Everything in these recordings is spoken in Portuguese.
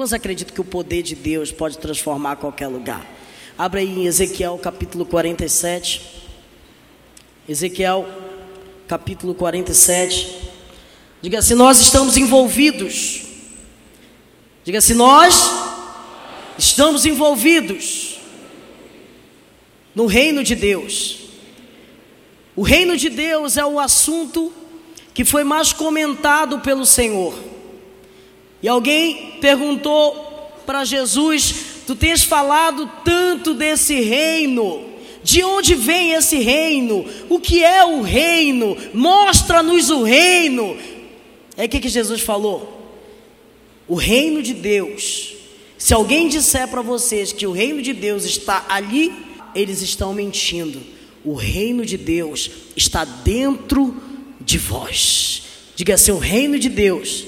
Quantos acreditam que o poder de Deus pode transformar qualquer lugar? Abra aí em Ezequiel capítulo 47. Ezequiel capítulo 47. Diga assim: Nós estamos envolvidos. Diga assim: Nós estamos envolvidos no reino de Deus. O reino de Deus é o assunto que foi mais comentado pelo Senhor. E alguém perguntou para Jesus: Tu tens falado tanto desse reino, de onde vem esse reino? O que é o reino? Mostra-nos o reino. É o que, que Jesus falou? O reino de Deus. Se alguém disser para vocês que o reino de Deus está ali, eles estão mentindo. O reino de Deus está dentro de vós. Diga assim: o reino de Deus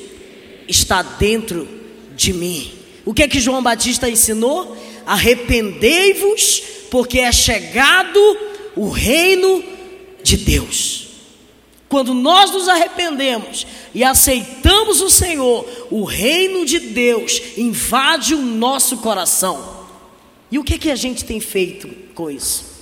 está dentro de mim. O que é que João Batista ensinou? Arrependei-vos, porque é chegado o reino de Deus. Quando nós nos arrependemos e aceitamos o Senhor, o reino de Deus invade o nosso coração. E o que, é que a gente tem feito com isso?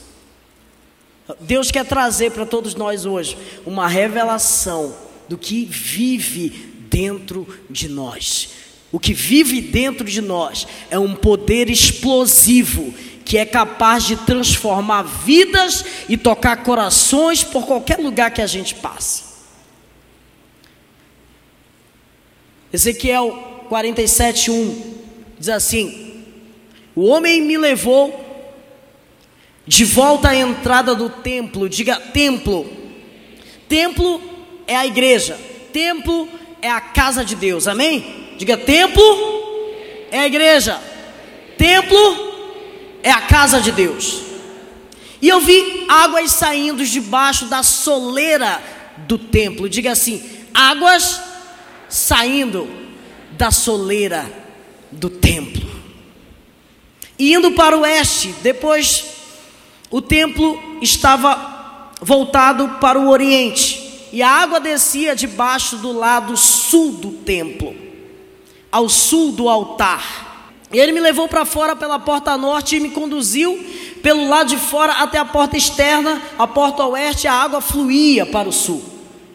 Deus quer trazer para todos nós hoje uma revelação do que vive dentro de nós. O que vive dentro de nós é um poder explosivo que é capaz de transformar vidas e tocar corações por qualquer lugar que a gente passe. Ezequiel 47:1 diz assim: O homem me levou de volta à entrada do templo, diga templo. Templo é a igreja, templo é a casa de Deus, amém? Diga templo é a igreja, templo é a casa de Deus. E eu vi águas saindo debaixo da soleira do templo, diga assim: águas saindo da soleira do templo. E indo para o oeste, depois o templo estava voltado para o oriente e a água descia debaixo do lado sul do templo, ao sul do altar. E ele me levou para fora pela porta norte e me conduziu pelo lado de fora até a porta externa, a porta oeste, a água fluía para o sul.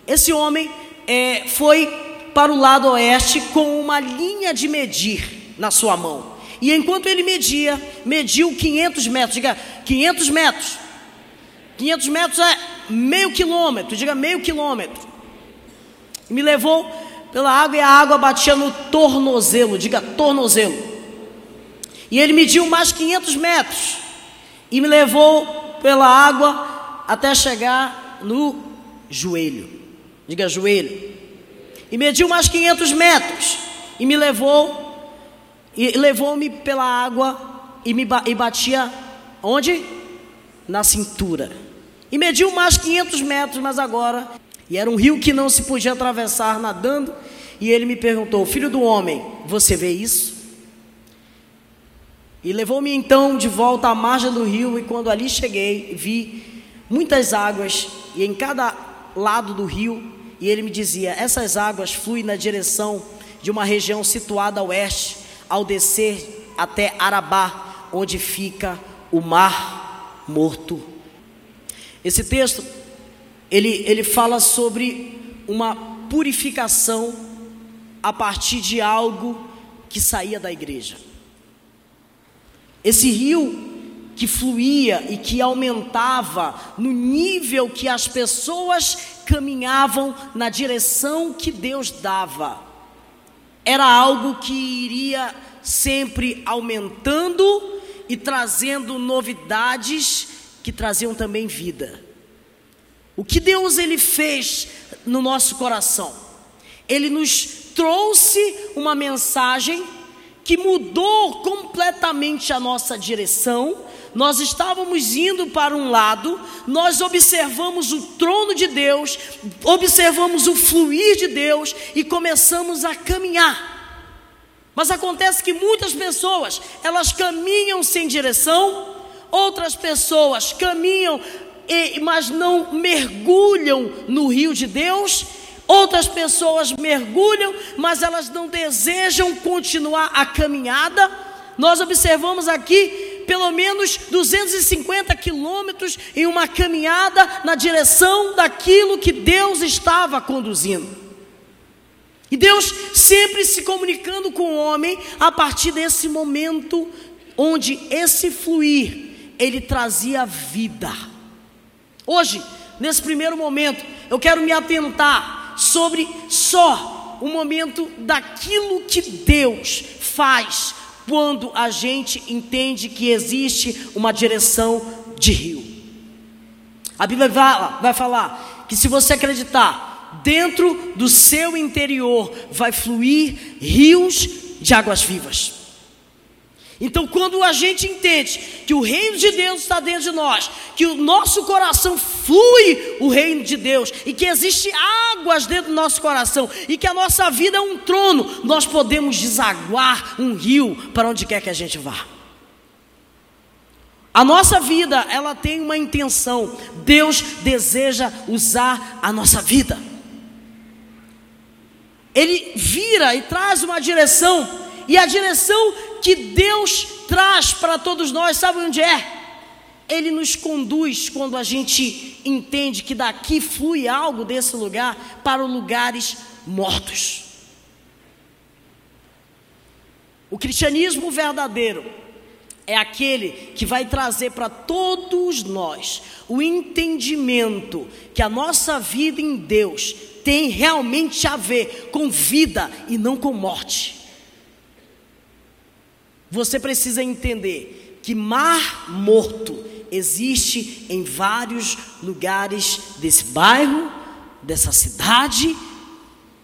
Esse homem é, foi para o lado oeste com uma linha de medir na sua mão. E enquanto ele media, mediu 500 metros. Diga, 500 metros. 500 metros é meio quilômetro. Diga, meio quilômetro. Me levou pela água e a água batia no tornozelo. Diga, tornozelo. E ele mediu mais 500 metros. E me levou pela água até chegar no joelho. Diga, joelho. E mediu mais 500 metros. E me levou e levou-me pela água e me e batia onde? Na cintura. E mediu mais 500 metros, mas agora. E era um rio que não se podia atravessar nadando. E ele me perguntou: Filho do homem, você vê isso? E levou-me então de volta à margem do rio. E quando ali cheguei, vi muitas águas. E em cada lado do rio. E ele me dizia: Essas águas fluem na direção de uma região situada a oeste ao descer até Arabá, onde fica o mar morto. Esse texto ele, ele fala sobre uma purificação a partir de algo que saía da igreja. Esse rio que fluía e que aumentava no nível que as pessoas caminhavam na direção que Deus dava era algo que iria sempre aumentando e trazendo novidades que traziam também vida. O que Deus ele fez no nosso coração? Ele nos trouxe uma mensagem que mudou completamente a nossa direção nós estávamos indo para um lado, nós observamos o trono de Deus, observamos o fluir de Deus e começamos a caminhar. Mas acontece que muitas pessoas, elas caminham sem direção, outras pessoas caminham, mas não mergulham no rio de Deus, Outras pessoas mergulham, mas elas não desejam continuar a caminhada. Nós observamos aqui pelo menos 250 quilômetros em uma caminhada na direção daquilo que Deus estava conduzindo. E Deus sempre se comunicando com o homem a partir desse momento onde esse fluir ele trazia vida. Hoje, nesse primeiro momento, eu quero me atentar sobre só o momento daquilo que Deus faz quando a gente entende que existe uma direção de rio. A Bíblia vai, falar que se você acreditar, dentro do seu interior vai fluir rios de águas vivas. Então, quando a gente entende que o reino de Deus está dentro de nós, que o nosso coração flui o reino de Deus e que existe águas dentro do nosso coração e que a nossa vida é um trono, nós podemos desaguar um rio para onde quer que a gente vá. A nossa vida, ela tem uma intenção. Deus deseja usar a nossa vida. Ele vira e traz uma direção e a direção que Deus traz para todos nós, sabe onde é? Ele nos conduz quando a gente entende que daqui flui algo desse lugar para lugares mortos. O cristianismo verdadeiro é aquele que vai trazer para todos nós o entendimento que a nossa vida em Deus tem realmente a ver com vida e não com morte. Você precisa entender que mar morto existe em vários lugares desse bairro, dessa cidade,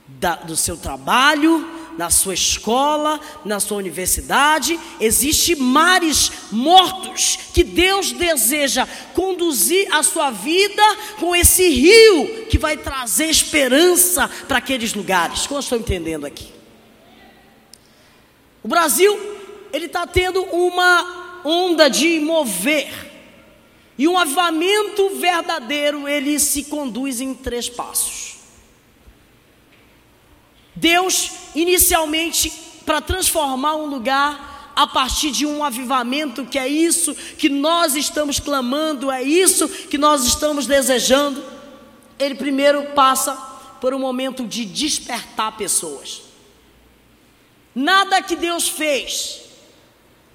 da, do seu trabalho, na sua escola, na sua universidade, existe mares mortos que Deus deseja conduzir a sua vida com esse rio que vai trazer esperança para aqueles lugares. Como eu estou entendendo aqui? O Brasil ele está tendo uma onda de mover. E um avivamento verdadeiro, ele se conduz em três passos. Deus, inicialmente, para transformar um lugar a partir de um avivamento, que é isso que nós estamos clamando, é isso que nós estamos desejando, ele primeiro passa por um momento de despertar pessoas. Nada que Deus fez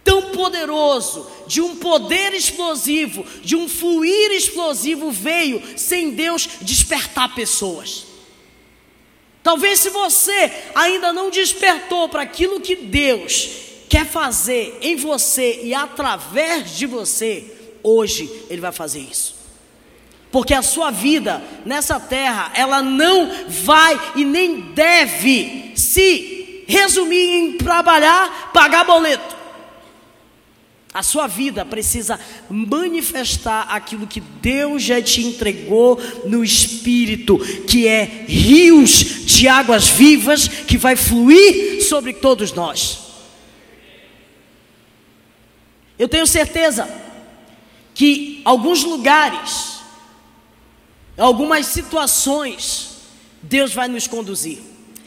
tão poderoso, de um poder explosivo, de um fluir explosivo veio sem Deus despertar pessoas. Talvez se você ainda não despertou para aquilo que Deus quer fazer em você e através de você, hoje Ele vai fazer isso. Porque a sua vida nessa terra, ela não vai e nem deve se resumir em trabalhar, pagar boleto. A sua vida precisa manifestar aquilo que Deus já te entregou no Espírito, que é rios de águas vivas que vai fluir sobre todos nós. Eu tenho certeza que alguns lugares, algumas situações, Deus vai nos conduzir.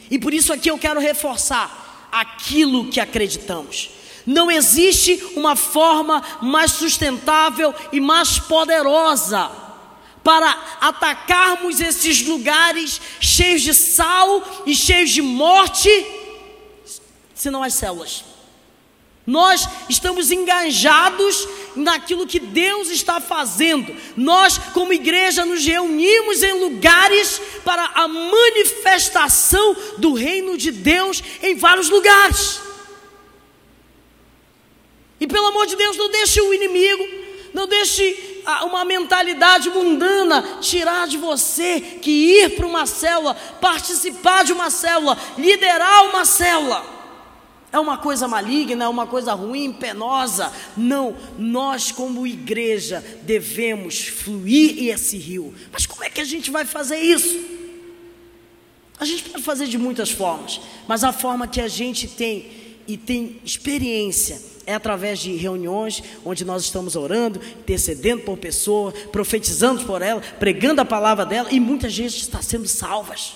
E por isso aqui eu quero reforçar aquilo que acreditamos. Não existe uma forma mais sustentável e mais poderosa para atacarmos esses lugares cheios de sal e cheios de morte, senão as células. Nós estamos engajados naquilo que Deus está fazendo. Nós, como igreja, nos reunimos em lugares para a manifestação do reino de Deus em vários lugares. E pelo amor de Deus, não deixe o inimigo, não deixe uma mentalidade mundana tirar de você que ir para uma célula, participar de uma célula, liderar uma célula. É uma coisa maligna, é uma coisa ruim, penosa. Não, nós, como igreja, devemos fluir esse rio. Mas como é que a gente vai fazer isso? A gente pode fazer de muitas formas, mas a forma que a gente tem e tem experiência é através de reuniões onde nós estamos orando, intercedendo por pessoa, profetizando por ela, pregando a palavra dela e muitas vezes está sendo salvas.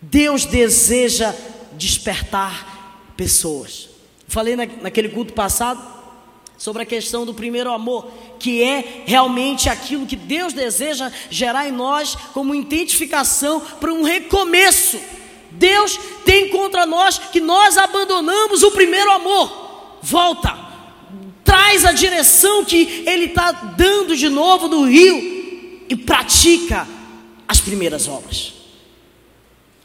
Deus deseja despertar pessoas. Falei na, naquele culto passado sobre a questão do primeiro amor, que é realmente aquilo que Deus deseja gerar em nós como identificação para um recomeço. Deus tem contra nós que nós abandonamos o primeiro amor. Volta, traz a direção que Ele está dando de novo no rio e pratica as primeiras obras.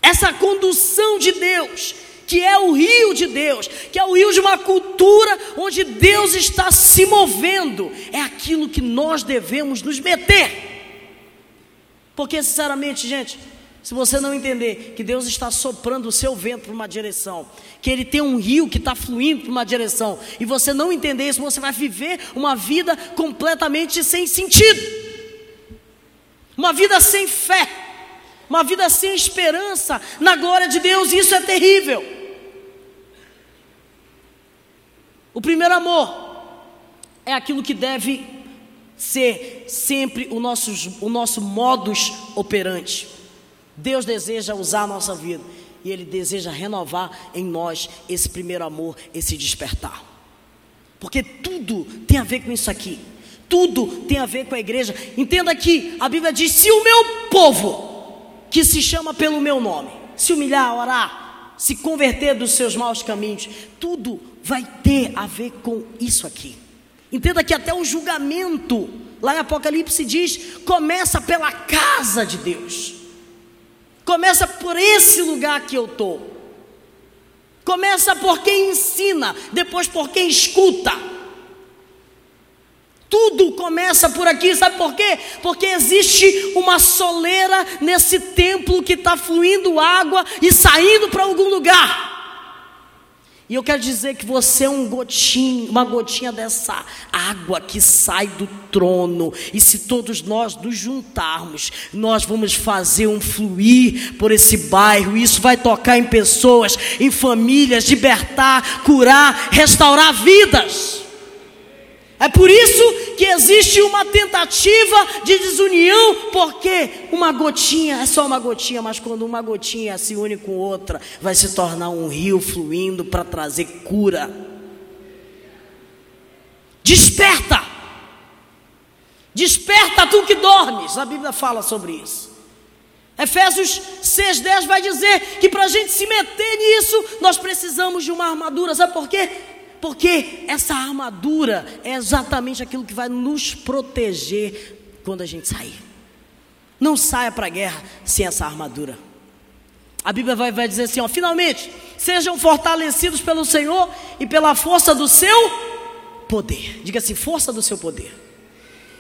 Essa condução de Deus, que é o rio de Deus, que é o rio de uma cultura onde Deus está se movendo, é aquilo que nós devemos nos meter. Porque, sinceramente, gente, se você não entender que Deus está soprando o seu vento para uma direção, que Ele tem um rio que está fluindo para uma direção, e você não entender isso, você vai viver uma vida completamente sem sentido, uma vida sem fé uma vida sem esperança na glória de Deus, e isso é terrível. O primeiro amor é aquilo que deve ser sempre o nosso, o nosso modus operandi. Deus deseja usar a nossa vida e Ele deseja renovar em nós esse primeiro amor, esse despertar. Porque tudo tem a ver com isso aqui. Tudo tem a ver com a igreja. Entenda que a Bíblia diz: se o meu povo, que se chama pelo meu nome, se humilhar, orar, se converter dos seus maus caminhos, tudo vai ter a ver com isso aqui. Entenda que até o julgamento, lá em Apocalipse diz, começa pela casa de Deus. Começa por esse lugar que eu estou. Começa por quem ensina, depois por quem escuta. Tudo começa por aqui, sabe por quê? Porque existe uma soleira nesse templo que está fluindo água e saindo para algum lugar. E eu quero dizer que você é um gotinho, uma gotinha dessa água que sai do trono. E se todos nós nos juntarmos, nós vamos fazer um fluir por esse bairro. Isso vai tocar em pessoas, em famílias, libertar, curar, restaurar vidas. É por isso que existe uma tentativa de desunião, porque uma gotinha é só uma gotinha, mas quando uma gotinha se une com outra, vai se tornar um rio fluindo para trazer cura. Desperta! Desperta tu que dormes, a Bíblia fala sobre isso. Efésios 6,10 vai dizer que para a gente se meter nisso, nós precisamos de uma armadura, sabe por quê? Porque essa armadura é exatamente aquilo que vai nos proteger quando a gente sair. Não saia para a guerra sem essa armadura. A Bíblia vai, vai dizer assim: ó, finalmente, sejam fortalecidos pelo Senhor e pela força do seu poder. Diga assim: força do seu poder.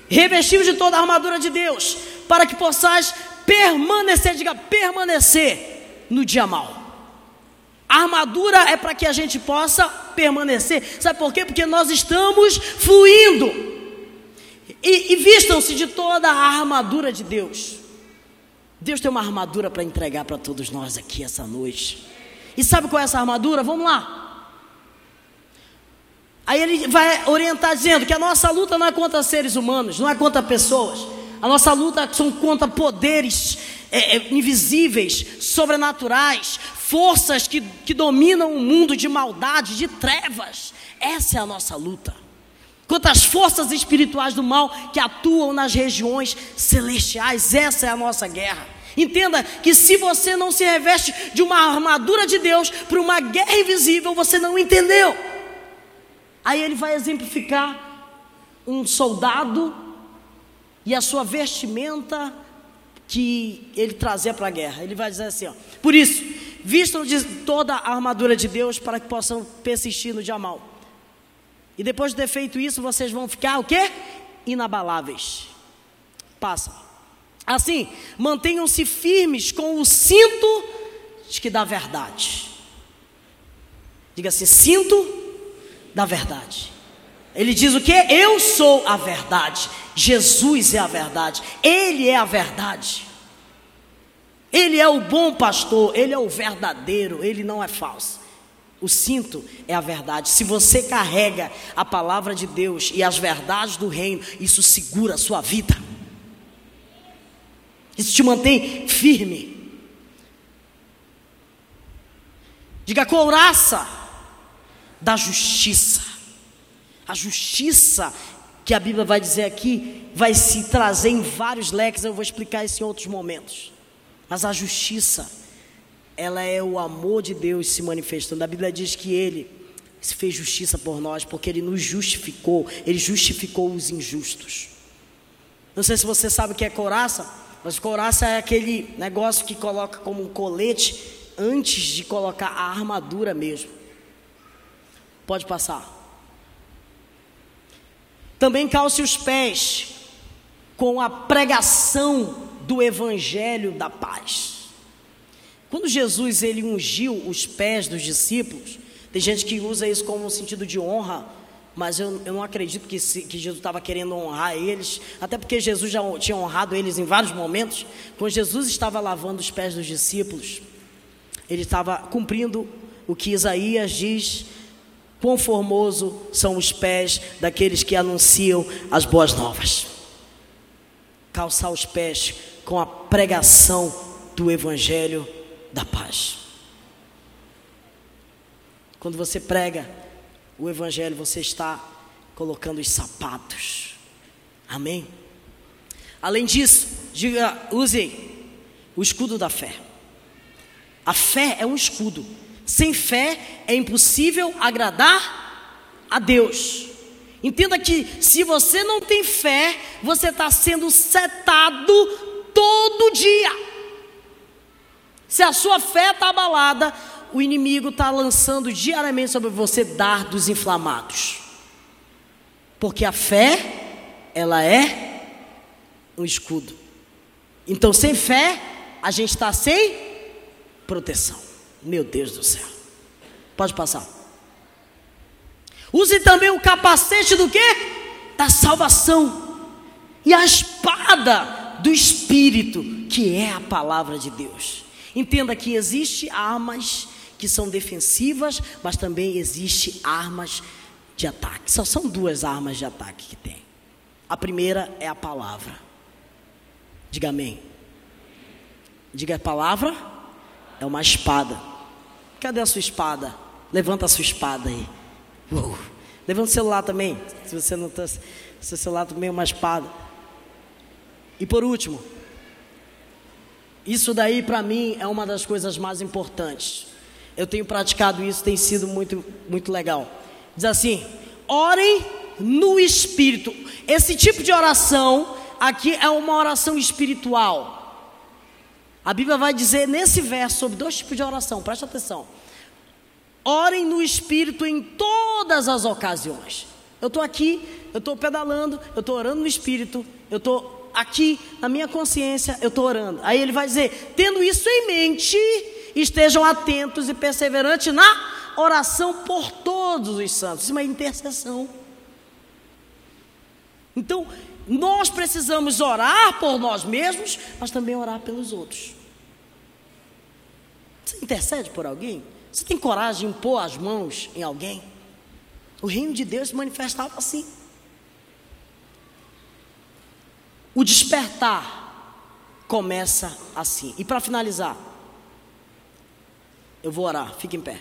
Revestidos de toda a armadura de Deus, para que possais permanecer, diga permanecer no dia mal. Armadura é para que a gente possa permanecer. Sabe por quê? Porque nós estamos fluindo. E, e vistam-se de toda a armadura de Deus. Deus tem uma armadura para entregar para todos nós aqui essa noite. E sabe qual é essa armadura? Vamos lá. Aí ele vai orientar dizendo que a nossa luta não é contra seres humanos, não é contra pessoas. A nossa luta são contra poderes é, é, invisíveis, sobrenaturais, forças que, que dominam o mundo de maldade, de trevas. Essa é a nossa luta. Quanto às forças espirituais do mal que atuam nas regiões celestiais, essa é a nossa guerra. Entenda que se você não se reveste de uma armadura de Deus para uma guerra invisível, você não entendeu. Aí ele vai exemplificar um soldado e a sua vestimenta que ele trazia para a guerra. Ele vai dizer assim: ó, por isso, vistam de toda a armadura de Deus para que possam persistir no dia mal. E depois de ter feito isso, vocês vão ficar o quê? Inabaláveis. Passa. Assim, mantenham-se firmes com o cinto de que dá verdade. Diga assim: cinto da verdade. Ele diz o que? Eu sou a verdade. Jesus é a verdade. Ele é a verdade. Ele é o bom pastor, ele é o verdadeiro, ele não é falso. O cinto é a verdade. Se você carrega a palavra de Deus e as verdades do reino, isso segura a sua vida. Isso te mantém firme. Diga couraça da justiça. A justiça que a Bíblia vai dizer aqui vai se trazer em vários leques, eu vou explicar isso em outros momentos. Mas a justiça, ela é o amor de Deus se manifestando. A Bíblia diz que ele se fez justiça por nós, porque ele nos justificou, ele justificou os injustos. Não sei se você sabe o que é couraça, mas couraça é aquele negócio que coloca como um colete antes de colocar a armadura mesmo. Pode passar. Também calce os pés com a pregação do evangelho da paz. Quando Jesus ele ungiu os pés dos discípulos, tem gente que usa isso como um sentido de honra, mas eu, eu não acredito que, se, que Jesus estava querendo honrar eles, até porque Jesus já tinha honrado eles em vários momentos. Quando Jesus estava lavando os pés dos discípulos, ele estava cumprindo o que Isaías diz: quão formoso são os pés daqueles que anunciam as boas novas. Calçar os pés com a pregação do Evangelho da paz. Quando você prega o Evangelho, você está colocando os sapatos. Amém? Além disso, diga, use o escudo da fé. A fé é um escudo. Sem fé é impossível agradar a Deus. Entenda que se você não tem fé, você está sendo setado todo dia. Se a sua fé está abalada, o inimigo está lançando diariamente sobre você dardos inflamados. Porque a fé, ela é um escudo. Então, sem fé, a gente está sem proteção. Meu Deus do céu. Pode passar. Use também o capacete do quê? Da salvação. E a espada do Espírito, que é a palavra de Deus. Entenda que existe armas que são defensivas, mas também existe armas de ataque. Só são duas armas de ataque que tem. A primeira é a palavra. Diga amém. Diga a palavra é uma espada. Cadê a sua espada? Levanta a sua espada aí. Uou. Levanta o celular também. Se você não está. Seu celular também é uma espada. E por último, isso daí para mim é uma das coisas mais importantes. Eu tenho praticado isso, tem sido muito, muito legal. Diz assim: orem no espírito. Esse tipo de oração aqui é uma oração espiritual. A Bíblia vai dizer nesse verso sobre dois tipos de oração, preste atenção. Orem no espírito em todas as ocasiões. Eu estou aqui, eu estou pedalando, eu estou orando no espírito, eu estou aqui na minha consciência, eu estou orando. Aí ele vai dizer: tendo isso em mente, estejam atentos e perseverantes na oração por todos os santos. Isso é uma intercessão. Então, nós precisamos orar por nós mesmos, mas também orar pelos outros. Você intercede por alguém? Você tem coragem de impor as mãos em alguém? O reino de Deus se manifestava assim. O despertar começa assim. E para finalizar, eu vou orar, fique em pé.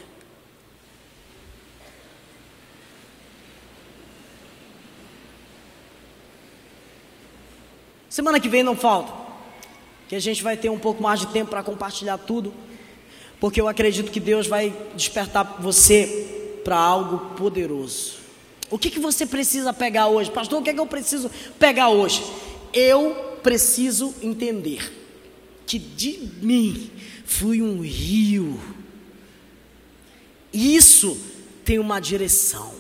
Semana que vem não falta, que a gente vai ter um pouco mais de tempo para compartilhar tudo, porque eu acredito que Deus vai despertar você para algo poderoso. O que, que você precisa pegar hoje? Pastor, o que, é que eu preciso pegar hoje? Eu preciso entender que de mim flui um rio isso tem uma direção.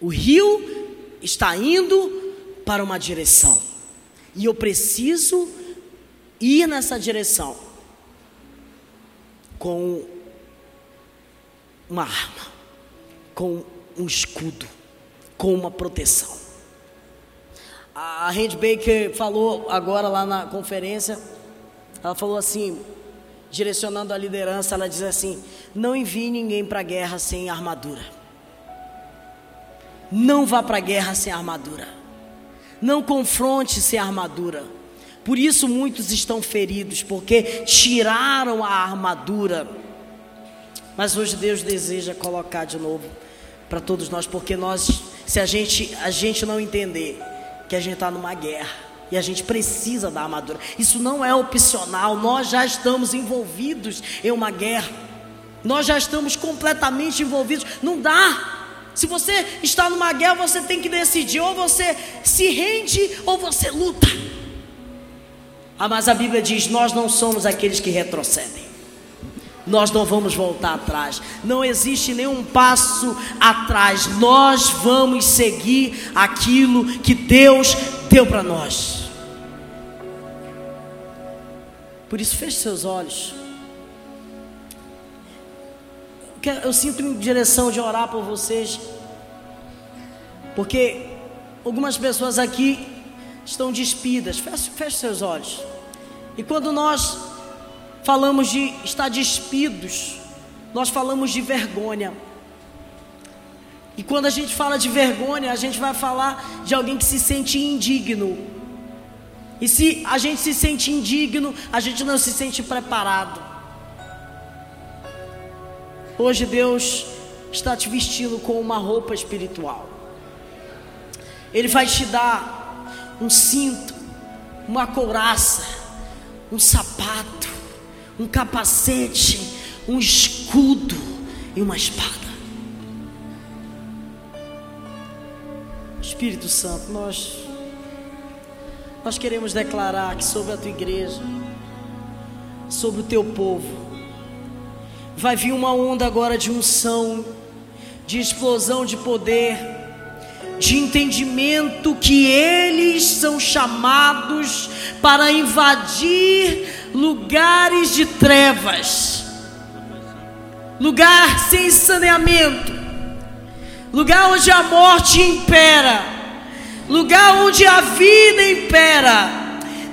O rio está indo para uma direção. E eu preciso ir nessa direção com uma arma, com um escudo, com uma proteção. A Randy Baker falou agora lá na conferência, ela falou assim: direcionando a liderança, ela diz assim: não envie ninguém para a guerra sem armadura. Não vá para a guerra sem armadura. Não confronte sem armadura. Por isso muitos estão feridos, porque tiraram a armadura. Mas hoje Deus deseja colocar de novo para todos nós, porque nós, se a gente, a gente não entender que a gente está numa guerra e a gente precisa da armadura, isso não é opcional. Nós já estamos envolvidos em uma guerra, nós já estamos completamente envolvidos. Não dá. Se você está numa guerra, você tem que decidir: ou você se rende ou você luta. Ah, mas a Bíblia diz: nós não somos aqueles que retrocedem nós não vamos voltar atrás. Não existe nenhum passo atrás. Nós vamos seguir aquilo que Deus deu para nós. Por isso, feche seus olhos. Eu sinto em direção de orar por vocês, porque algumas pessoas aqui estão despidas. Feche, feche seus olhos. E quando nós falamos de estar despidos, nós falamos de vergonha. E quando a gente fala de vergonha, a gente vai falar de alguém que se sente indigno. E se a gente se sente indigno, a gente não se sente preparado. Hoje Deus está te vestindo com uma roupa espiritual. Ele vai te dar um cinto, uma couraça, um sapato um capacete, um escudo e uma espada. Espírito Santo, nós nós queremos declarar que sobre a tua igreja, sobre o teu povo, vai vir uma onda agora de unção, de explosão de poder, de entendimento que eles são chamados para invadir lugares de trevas, lugar sem saneamento, lugar onde a morte impera, lugar onde a vida impera.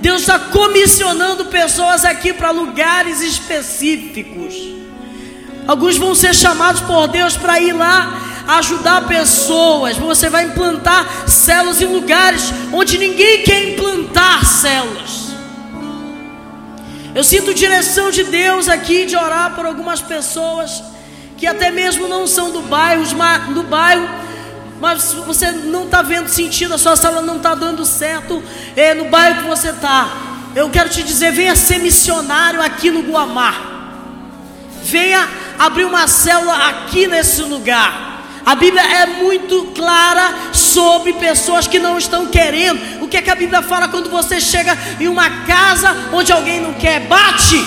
Deus está comissionando pessoas aqui para lugares específicos. Alguns vão ser chamados por Deus para ir lá ajudar pessoas. Você vai implantar células em lugares onde ninguém quer implantar células. Eu sinto direção de Deus aqui de orar por algumas pessoas que até mesmo não são do bairro, do bairro, mas você não está vendo sentido, a sua sala não está dando certo é, no bairro que você está. Eu quero te dizer, venha ser missionário aqui no Guamar. Venha abrir uma célula aqui nesse lugar. A Bíblia é muito clara sobre pessoas que não estão querendo. O que é que a Bíblia fala quando você chega em uma casa onde alguém não quer? Bate!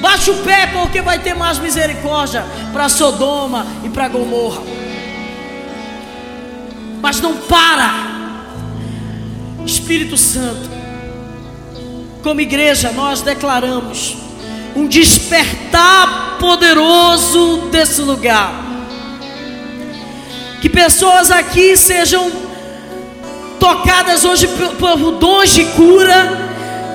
Bate o pé, porque vai ter mais misericórdia para Sodoma e para Gomorra. Mas não para. Espírito Santo, como igreja, nós declaramos um despertar poderoso desse lugar que pessoas aqui sejam tocadas hoje por, dons de cura.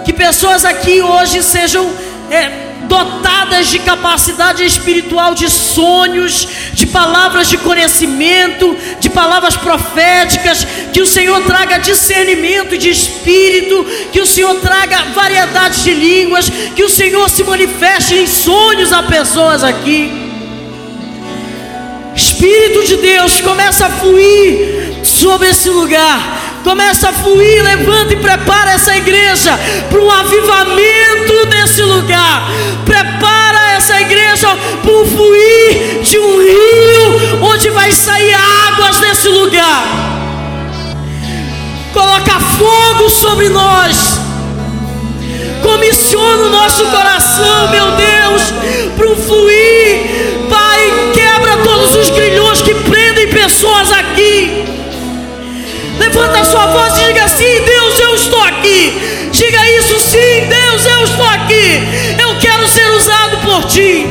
Que pessoas aqui hoje sejam é, dotadas de capacidade espiritual, de sonhos, de palavras de conhecimento, de palavras proféticas, que o Senhor traga discernimento de espírito, que o Senhor traga variedade de línguas, que o Senhor se manifeste em sonhos a pessoas aqui. Espírito de Deus começa a fluir sobre esse lugar. Começa a fluir, levanta e prepara essa igreja para um avivamento desse lugar. Prepara essa igreja para o fluir de um rio onde vai sair águas desse lugar. Coloca fogo sobre nós. Comissiona o nosso coração, meu Deus, para o fluir sua voz e diga assim: Deus, eu estou aqui. Diga isso sim, Deus, eu estou aqui. Eu quero ser usado por ti.